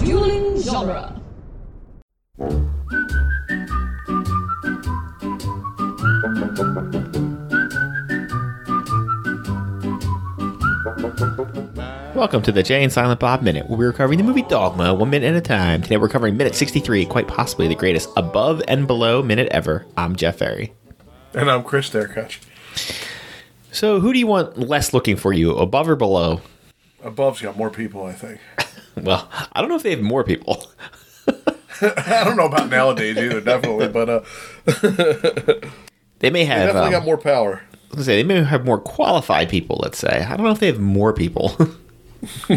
Dueling genre. Welcome to the Jay and Silent Bob Minute, where we're covering the movie Dogma one minute at a time. Today we're covering minute 63, quite possibly the greatest above and below minute ever. I'm Jeff Ferry. And I'm Chris Derkach. So, who do you want less looking for you, above or below? Above's got more people, I think. Well, I don't know if they have more people. I don't know about nowadays either, definitely, but uh, They may they have. definitely um, got more power. I was say they may have more qualified people. Let's say I don't know if they have more people.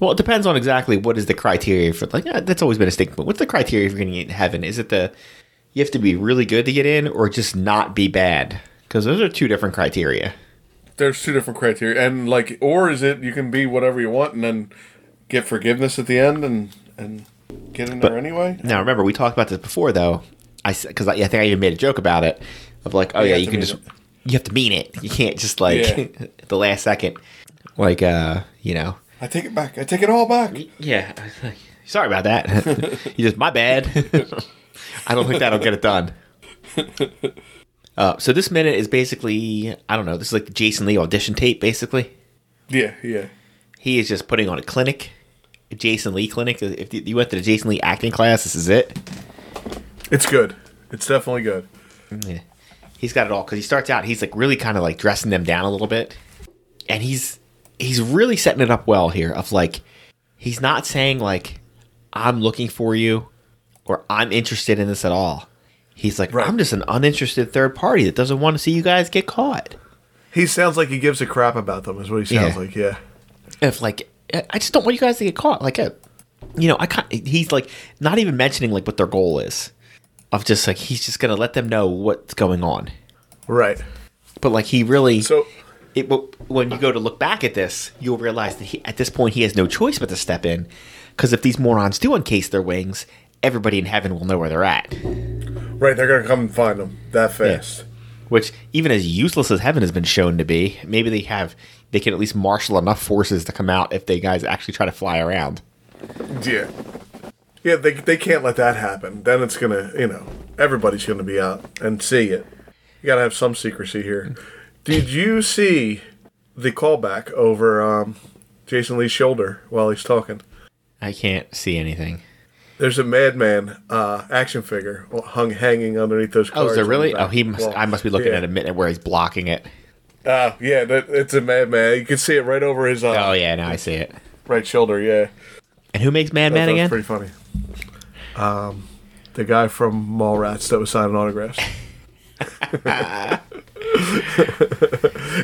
well, it depends on exactly what is the criteria for. Like yeah, that's always been a stigma. What's the criteria for getting into heaven? Is it the you have to be really good to get in, or just not be bad? Because those are two different criteria. There's two different criteria, and like, or is it you can be whatever you want and then get forgiveness at the end and and get in there anyway? Now, remember we talked about this before, though. I because I, I think I even made a joke about it of like, oh You yeah, you can just it. you have to mean it. You can't just like Yeah. the last second, like uh, you know. I take it back. I take it all back. Yeah. Sorry about that. you just my bad. I don't think that'll get it done. Uh, so this minute is basically I don't know. This is like the Jason Lee audition tape. Basically, Yeah, yeah. he is just putting on a clinic, a Jason Lee clinic. If you went to the Jason Lee acting class, this is it. It's good. It's definitely good. Yeah. He's got it all because he starts out. He's like really kind of like dressing them down a little bit, and he's he's really setting it up well here. Of like, he's not saying like, "I'm looking for you," or "I'm interested in this at all." He's like, Right. "I'm just an uninterested third party that doesn't want to see you guys get caught." He sounds like he gives a crap about them. Is what he sounds Yeah. like. Yeah. If like, I just don't want you guys to get caught. Like, you know, I can't. He's like not even mentioning like what their goal is. Of just like he's just gonna let them know what's going on. Right. But like he really So it, when you go to look back at this, you'll realize that he, at this point he has no choice but to step in, because if these morons do uncase their wings, everybody in heaven will know where they're at. Right, they're gonna come and find them that fast. Which, even as useless as heaven has been shown to be, maybe they have they can at least marshal enough forces to come out if they guys actually try to fly around. Yeah. Yeah, they, they can't let that happen. Then it's gonna, you know, everybody's gonna be out and see it. You gotta have some secrecy here. Did you see the callback over um, Jason Lee's shoulder while he's talking? I can't see anything. There's a Madman uh, action figure hung hanging underneath those Oh, is there on the really? Oh, he must. wall. I must be looking Yeah. at a minute where he's blocking it. Uh, yeah, that, it's a Madman. You can see it right over his uh, Oh yeah, now I see it. right shoulder. Yeah, And who makes Madman again? pretty funny. Um, the guy from Mallrats that was signing autographs.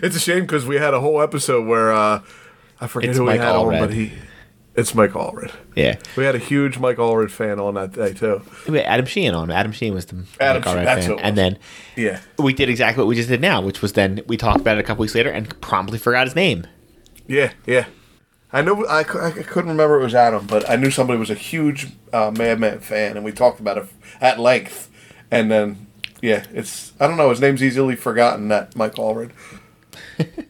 it's a shame because we had a whole episode where uh, I forget It's who Mike we had on, but he it's Mike Allred. Yeah, We had a huge Mike Allred fan on that day too. we had Adam Sheen on. Adam Sheen was the Adam Mike Allred fan. and then Yeah, we did exactly what we just did now, which was then we talked about it a couple weeks later and promptly forgot his name. yeah, yeah. I know I, I couldn't remember it was Adam, but I knew somebody was a huge uh, Madman fan, and we talked about it at length. And then, yeah, it's I don't know. His name's easily forgotten. That Mike Allred.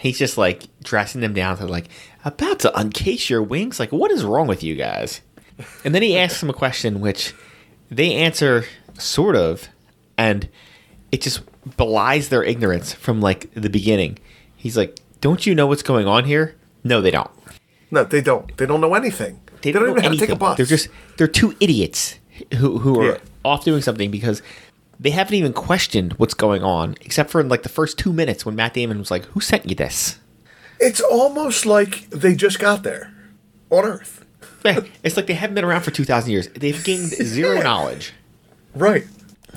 He's just like dressing them down to like about to uncase your wings. Like, what is wrong with you guys? And then he asks them a question, which they answer sort of, and it just belies their ignorance from like the beginning. He's like, "Don't you know what's going on here?" No, they don't. No, they don't. They don't know anything. They don't, know even know to anything. take a bus. They're just they're two idiots who who are Yeah. off doing something because they haven't even questioned what's going on, except for in like the first two minutes when Matt Damon was like, "Who sent you this?" It's almost like they just got there on Earth. It's like they haven't been around for two thousand years. They've gained zero Yeah. knowledge. Right.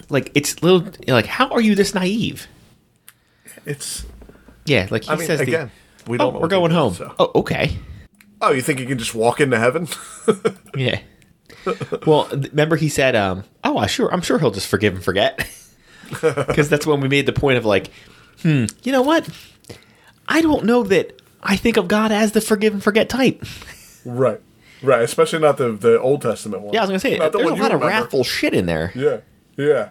Like it's little like how are you this naive? It's. Yeah, like he I mean, says the- again, we oh, don't. know we're going home. so- Oh, okay. Oh, you think you can just walk into heaven? Yeah. Well, remember he said, um, "Oh, I sure, I'm sure he'll just forgive and forget," because that's when we made the point of like, hmm, you know what? I don't know that I think of God as the forgive and forget type. right. Right. Especially not the the Old Testament one. Yeah, I was gonna say Not the there's a lot of wrathful shit in there. Yeah. Yeah.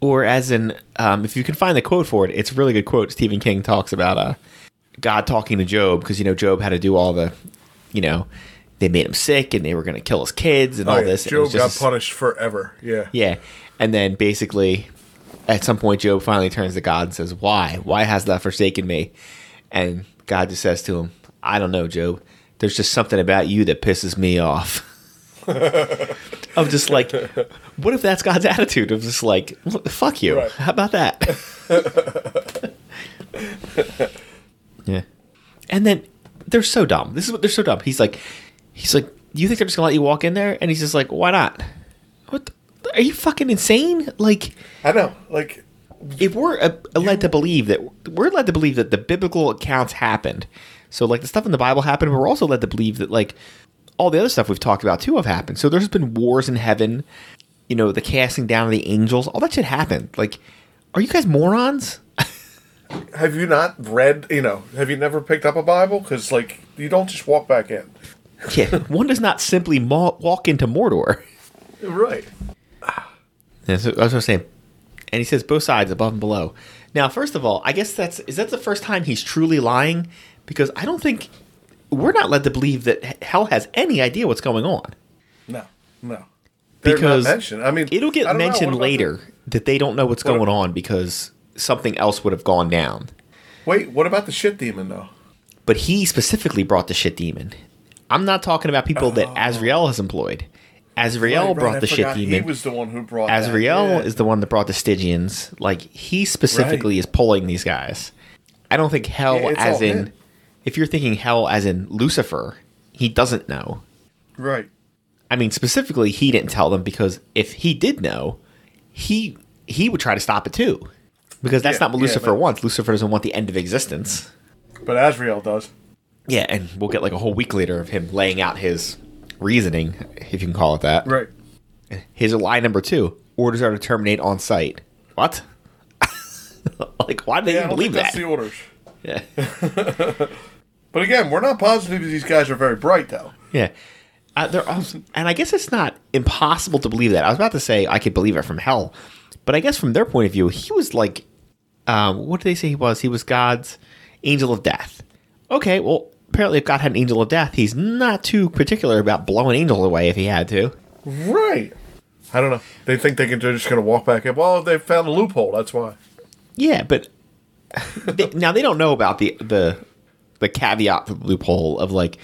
Or as in, um, if you can find the quote for it, it's a really good quote. Stephen King talks about uh, God talking to Job because you know Job had to do all the, you know, they made him sick and they were going to kill his kids and Oh, all yeah. this. Job got punished forever. Yeah. Yeah, and then basically, at some point, Job finally turns to God and says, "Why? Why has thou forsaken me?" And God just says to him, "I don't know, Job. There's just something about you that pisses me off." I'm just like, what if that's God's attitude of just like, fuck you? Right. How about that? yeah. And then they're so dumb. This is what they're so dumb. He's like, he's like, do you think they're just gonna let you walk in there? And he's just like, why not? What? The, are you fucking insane? Like, I know. Like, if we're uh, led to believe that we're led to believe that the biblical accounts happened, so like the stuff in the Bible happened, but we're also led to believe that like all the other stuff we've talked about too have happened. So there's been wars in heaven, you know, the casting down of the angels, all that shit happened. Like, are you guys morons? have you not read? You know, have you never picked up a Bible? Because like, you don't just walk back in. yeah, one does not simply ma- walk into Mordor. Right. Yeah, so I was saying, and he says both sides, above and below. Now, first of all, I guess that's is that the first time he's truly lying? Because I don't think we're not led to believe that hell has any idea what's going on. No. No. They're Because mentioned. I mean, It'll get mentioned about later that they don't know what's What going ab- on because something else would have gone down. wait, what about the shit demon though? But he specifically brought the shit demon. I'm not talking about people that oh. Azrael has employed. Azrael Oh. Right, right, brought I the shit demon. He was the one who brought. Azrael Yeah. is the one that brought the Stygians. Like he specifically is pulling these guys. I don't think hell Yeah, as in him. if you're thinking hell as in Lucifer, he doesn't know. right. I mean specifically he didn't tell them because if he did know, he he would try to stop it too. Because that's Yeah, not what Lucifer wants. Lucifer doesn't want the end of existence. But Azrael does. Yeah, and we'll get like a whole week later of him laying out his reasoning, if you can call it that. Right. Here's a lie number two: orders are to terminate on sight. What? like, why do they Yeah, even believe think that's that? the orders. yeah, But again, we're not positive these guys are very bright though. yeah. Uh, they're also, and I guess it's not impossible to believe that. I was about to say I could believe it from hell, but I guess from their point of view, he was like, um, what did they say he was? He was God's angel of death. Okay, well, apparently, if God had an angel of death, he's not too particular about blowing angels away if he had to. Right. I don't know. They think they can. They're just going to walk back in. Well, they found a loophole. That's why. Yeah, but they, now they don't know about the the the caveat the loophole of like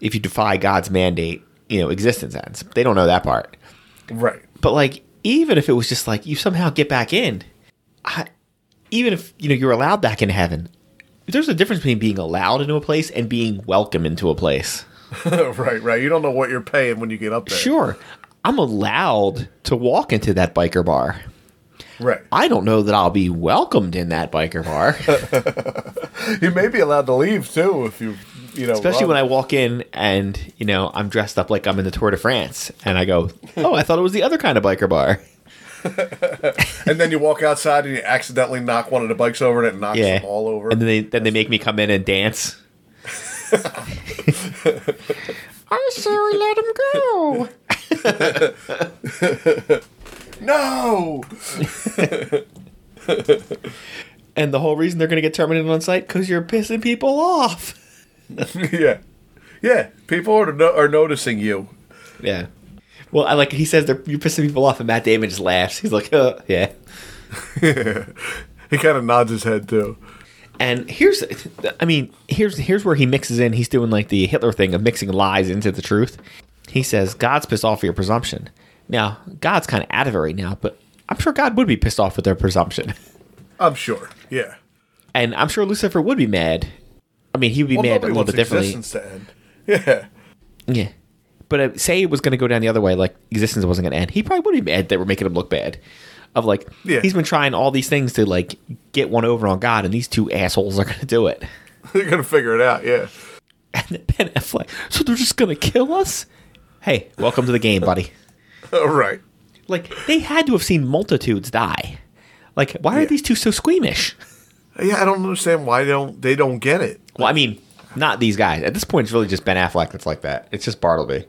if you defy God's mandate, you know, existence ends. They don't know that part. Right. But like, even if it was just like you somehow get back in, I, even if you know you're allowed back in heaven, there's a difference between being allowed into a place and being welcome into a place. right. Right. You don't know what you're paying when you get up there. Sure, I'm allowed to walk into that biker bar. Right. I don't know that I'll be welcomed in that biker bar. You may be allowed to leave too if you, you know. Especially when I walk in and, you know, I'm dressed up like I'm in the Tour de France and I go, oh, I thought it was the other kind of biker bar. and then you walk outside and you accidentally knock one of the bikes over and it knocks Yeah. them all over. And then they, then they make me come in and dance. I say we let him go. no. And the whole reason they're going to get terminated on sight because you're pissing people off. yeah. Yeah. People are no- are noticing you. Yeah. Well, I like he says they're you're pissing people off, and Matt Damon just laughs. He's like, uh, yeah. He kind of nods his head too. And here's, I mean, here's here's where he mixes in. He's doing like the Hitler thing of mixing lies into the truth. He says God's pissed off with your presumption. Now, God's kind of out of it right now, but I'm sure God would be pissed off with their presumption, I'm sure. Yeah. and I'm sure Lucifer would be mad. I mean, he would be Well, mad a little bit differently. Yeah. Yeah, but uh, say it was going to go down the other way, like existence wasn't going to end. He probably would be mad that we're making him look bad. Of like, Yeah. he's been trying all these things to like get one over on God, and these two assholes are going to do it. They're gonna figure it out. Yeah. And then Ben Affleck, so they're just gonna kill us? Hey, welcome to the game, buddy. All right. Like they had to have seen multitudes die. Like, why are these two so squeamish? Yeah, I don't understand why they don't they don't get it. Well, I mean, not these guys. At this point, it's really just Ben Affleck that's like that. It's just Bartleby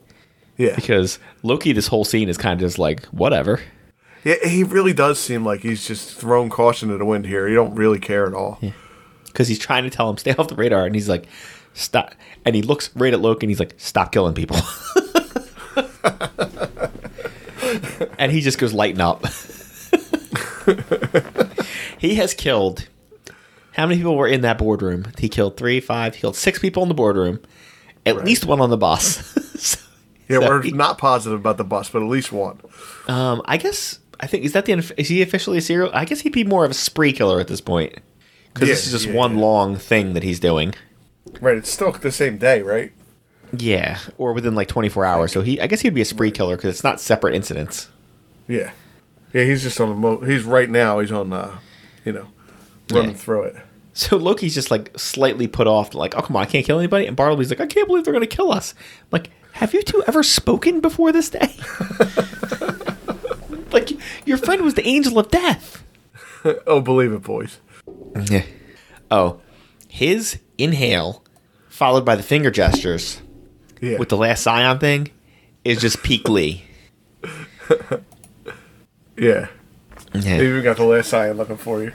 Yeah. because Loki. This whole scene is kind of just like whatever. Yeah, he really does seem like he's just thrown caution to the wind here. He don't really care at all. because he's trying to tell him stay off the radar, and he's like, stop. And he looks right at Loki, and he's like, stop killing people. and he just goes lighten up. he has killed. How many people were in that boardroom? He killed three, five. He killed six people in the boardroom. At Right. least one on the bus. Yeah, we're not positive about the bus, but at least one. Um, I guess I think is that the is he officially a serial? I guess he'd be more of a spree killer at this point because this is just yeah, one yeah. long thing that he's doing. Right, it's still the same day, right? Yeah, or within like 24 hours. So he, I guess he'd be a spree killer because it's not separate incidents. Yeah, yeah. He's just on the mo. He's right now. He's on, uh, you know, running Yeah. through it. So Loki's just like slightly put off, like, oh come on, I can't kill anybody. And Bartleby's like, I can't believe they're gonna kill us. I'm like, have you two ever spoken before this day? like, your friend was the angel of death. oh, believe it, boys. Yeah. Oh, his inhale, followed by the finger gestures. Yeah, with the last Scion thing is just peak Lee. yeah. Yeah. You even got the last Scion looking for you.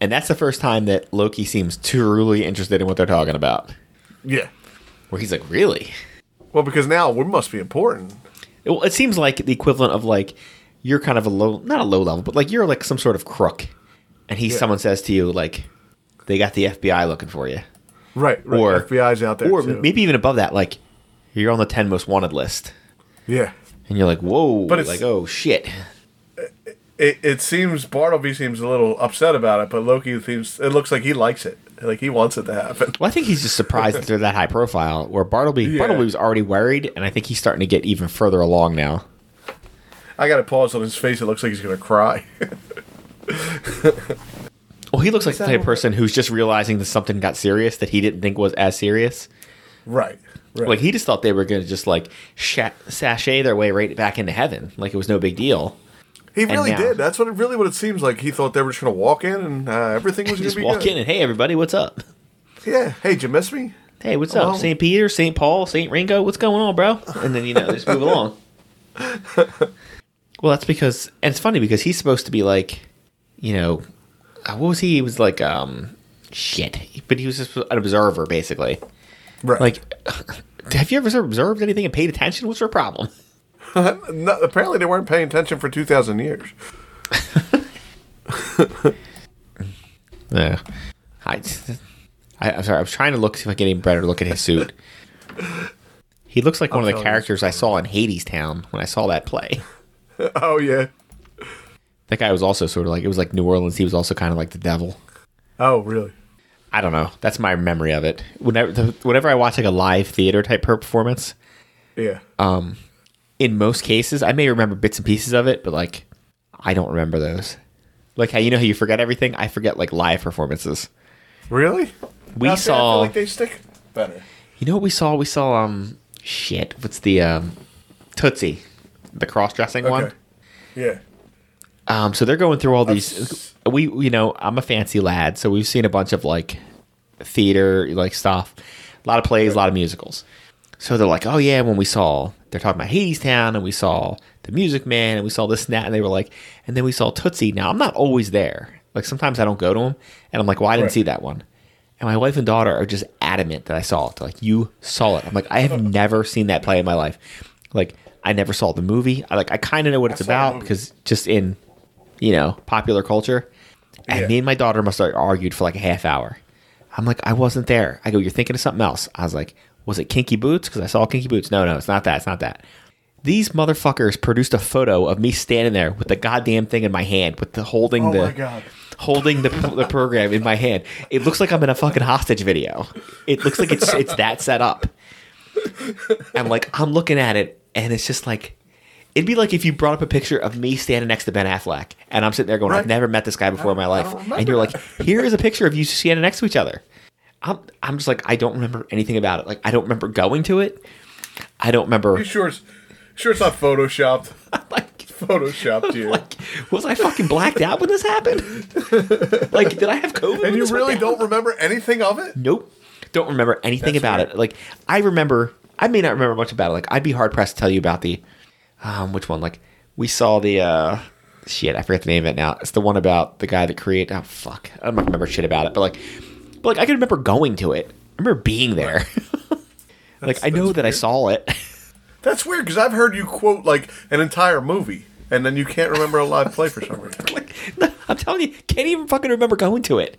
And that's the first time that Loki seems truly interested in what they're talking about. Yeah. Where he's like, really? Well, because now we must be important. Well, it seems like the equivalent of like you're kind of a low, not a low level, but like you're like some sort of crook, and he Yeah. someone says to you like, they got the FBI looking for you, Right. right. Or- FBI's out there or too. maybe even above that, like you're on the ten most wanted list, yeah. and you're like, whoa, But it's- like oh shit. It, it seems Bartleby seems a little upset about it, but Loki seems. It looks like he likes it. Like he wants it to happen. Well, I think he's just surprised that they're that high profile. Where Bartleby, Yeah. Bartleby was already worried, and I think he's starting to get even further along now. I got a pause on his face. It looks like he's gonna cry. Well, he looks like the type of person who's just realizing that something got serious that he didn't think was as serious. right. Right. Like he just thought they were going to just like sha- sashay their way right back into heaven, like it was no big deal. He really now- did. That's what it really what it seems like. He thought they were just gonna walk in and uh, everything was gonna Just be walk good. in and hey, everybody, what's up? Yeah. Hey, did you miss me? Hey, what's Hello? up? St. Peter, St. Paul, St. Ringo, what's going on, bro? And then you know just move along. Well, that's because, and it's funny because he's supposed to be like, you know, uh, what was he? He was like, um, shit, but he was just an observer basically. Right. Like, have you ever observed anything and paid attention? What's your problem? no, apparently they weren't paying attention for two thousand years. Yeah. I, I, I'm sorry. I was trying to look see if I can get any better look at his suit. He looks like one of the characters I saw in Hadestown when I saw that play. oh yeah. That guy was also sort of like it was like New Orleans. He was also kind of like the devil. Oh really? I don't know. That's my memory of it. Whenever the, whenever I watch like a live theater type performance, Yeah. Um, in most cases I may remember bits and pieces of it, but like I don't remember those. Like how you know how you forget everything? I forget like live performances. really? We Now, see, I saw- feel like they stick better. You know what we saw? We saw um shit. What's the um Tootsie, the cross dressing one. Yeah. Um, so they're going through all these. That's- We, you know, I'm a fancy lad, so we've seen a bunch of like theater like stuff, a lot of plays, a lot of musicals. So they're like, oh yeah, when we saw, they're talking about Hadestown, and we saw the Music Man, and we saw this and that, and they were like, and then we saw Tootsie. Now I'm not always there. Like sometimes I don't go to them, and I'm like, well, I didn't Right. see that one. And my wife and daughter are just adamant that I saw it. They're like, you saw it. I'm like, I have never seen that play in my life. Like, I never saw the movie. I like, I kind of know what it's about because just in, you know, popular culture. And Yeah. me and my daughter must have argued for like a half hour. I'm like, I wasn't there. I go, you're thinking of something else. I was like, was it Kinky Boots? Because I saw Kinky Boots. No, no, it's not that. It's not that. These motherfuckers produced a photo of me standing there with the goddamn thing in my hand, with the holding Oh the my God. holding the, the program in my hand. It looks like I'm in a fucking hostage video. It looks like it's it's that set up. I'm like I'm looking at it, and it's just like it'd be like if you brought up a picture of me standing next to Ben Affleck, and I'm sitting there going, "I've never met this guy before in my life," and you're like, "Here is a picture of you standing next to each other." I'm I'm just like I don't remember anything about it. Like I don't remember going to it. I don't remember. You sure sure it's not photoshopped? like Photoshopped you. like was I fucking blacked out when this happened? like did I have COVID? and you really don't remember anything of it? Nope. Don't remember anything That's about weird. it. Like I remember I may not remember much about it. Like I'd be hard pressed to tell you about the um which one? Like we saw the uh shit, I forget the name of it now. It's the one about the guy that created oh fuck. I don't remember shit about it, but like But like I can remember going to it. I remember being there. like I know that's that I saw it. That's weird because I've heard you quote like an entire movie and then you can't remember a live play for some reason. like no, I'm telling you, can't even fucking remember going to it.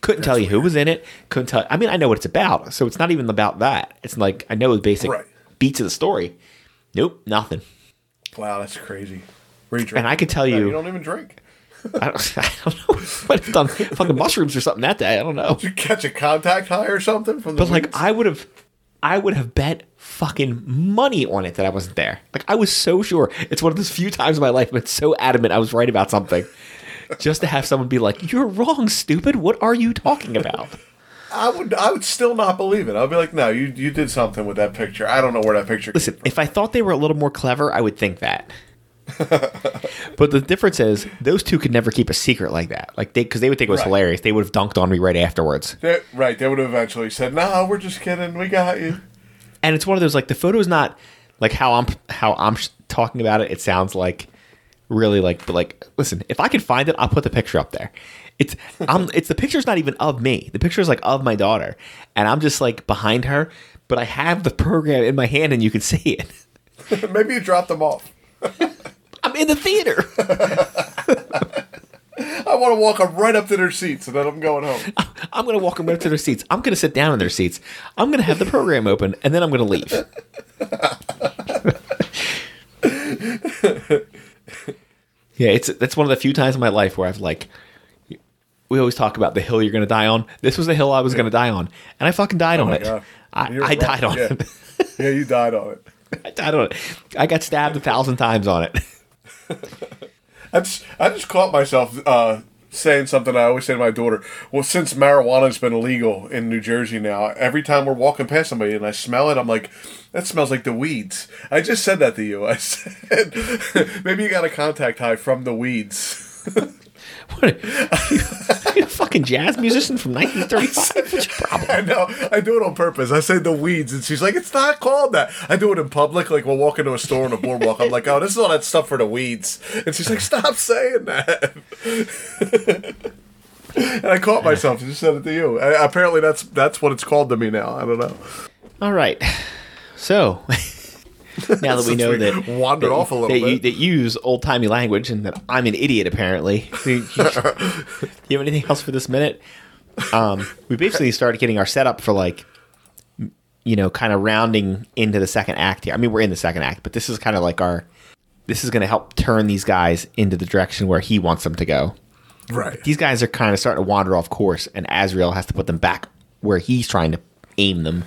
Couldn't tell you who was in it. Couldn't tell. I mean, I know what it's about, so it's not even about that. It's like I know the basic Right. beats of the story. Nope, nothing. Wow, that's crazy. Were you And? I could tell No, you, you don't even drink. I don't, I don't know. Might have done fucking mushrooms or something that day. I don't know. Did you catch a contact high or something from the But like? I would have I would have bet fucking money on it that I wasn't there. Like I was so sure. It's one of those few times in my life I've been so adamant I was right about something. Just to have someone be like, You're wrong, stupid. What are you talking about? I would I would still not believe it. I'd be like, no, you you did something with that picture. I don't know where that picture. Listen, if I thought they were a little more clever, I would think that. but the difference is those two could never keep a secret like that. Like they because they would think it was Right. hilarious. They would have dunked on me right afterwards. They- right, they would have eventually said, "No, we're just kidding. We got you." and it's one of those like the photo is not like how I'm how I'm sh- talking about it. It sounds like really like but like listen, if I can find it, I'll put the picture up there. It's I'm it's the picture's not even of me. The picture's like of my daughter, and I'm just like behind her, but I have the program in my hand and you can see it. Maybe you dropped them off. I'm in the theater. I want to walk them right up to their seats, and then I'm going home. I'm gonna walk them right to their seats. I'm gonna sit down in their seats. I'm gonna have the program open, and then I'm gonna leave. yeah, it's that's one of the few times in my life where I've like. We always talk about the hill you're gonna die on. This was the hill I was gonna die on, and I fucking died oh on it. God. I, I died on Yeah. it. Yeah, you died on it. I died on it. I got stabbed a thousand times on it. I just, I just caught myself uh, saying something I always say to my daughter. Well, since marijuana's been illegal in New Jersey now, every time we're walking past somebody and I smell it, I'm like, that smells like the weeds. I just said that to you. I said, maybe you got a contact high from the weeds. What? Fucking jazz musician from 1935. What's your problem? I know. I do it on purpose. I say the weeds, and she's like, "It's not called that." I do it in public, like we'll walk into a store on a boardwalk. I'm like, "Oh, this is all that stuff for the weeds," and she's like, "Stop saying that." and I caught myself. and just said it to you. I, apparently, that's that's what it's called to me now. I don't know. All right. So now that we know we that wandered that, off a little that You, bit. that you use old timey language and that I'm an idiot apparently. Do you, have anything else for this minute? Um, we basically started getting our setup for like, you know, kind of rounding into the second act here. I mean, we're in the second act, but this is kind of like our. This is going to help turn these guys into the direction where he wants them to go. Right. These guys are kind of starting to wander off course, and Azrael has to put them back where he's trying to aim them.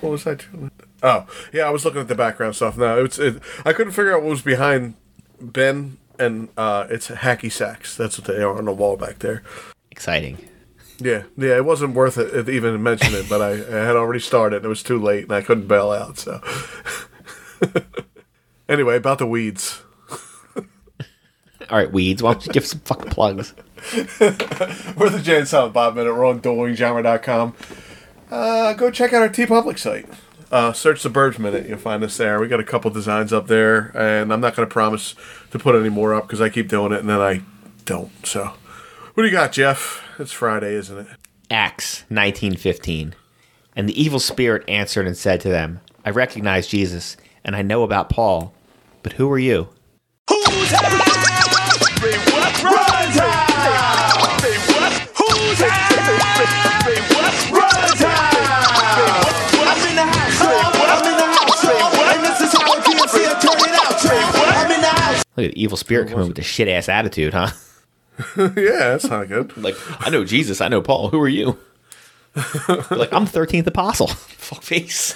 What was I doing? Oh, yeah. I was looking at the background stuff. No, it's it, I couldn't figure out what was behind Ben, and uh, it's hacky sacks. That's what they are on the wall back there. Exciting. Yeah, yeah, it wasn't worth it to even mention it, but I, I had already started. And it was too late, and I couldn't bail out. So, anyway, about the weeds. All right, weeds. Why don't you give some fucking plugs? We're the Jay and Silent Bob Minute. We're on duelinggenre.com. Uh, go check out our TeePublic site. Uh, search the Burbs Minute. You'll find us there. We got a couple designs up there, and I'm not going to promise to put any more up because I keep doing it and then I don't. So, what do you got, Jeff? It's Friday, isn't it? Acts 1915. And the evil spirit answered and said to them, I recognize Jesus, and I know about Paul, but who are you? Who's Look at the evil spirit coming with a shit ass attitude, huh? yeah, that's not good. Like, I know Jesus, I know Paul, who are you? like, I'm the 13th apostle. Fuck face.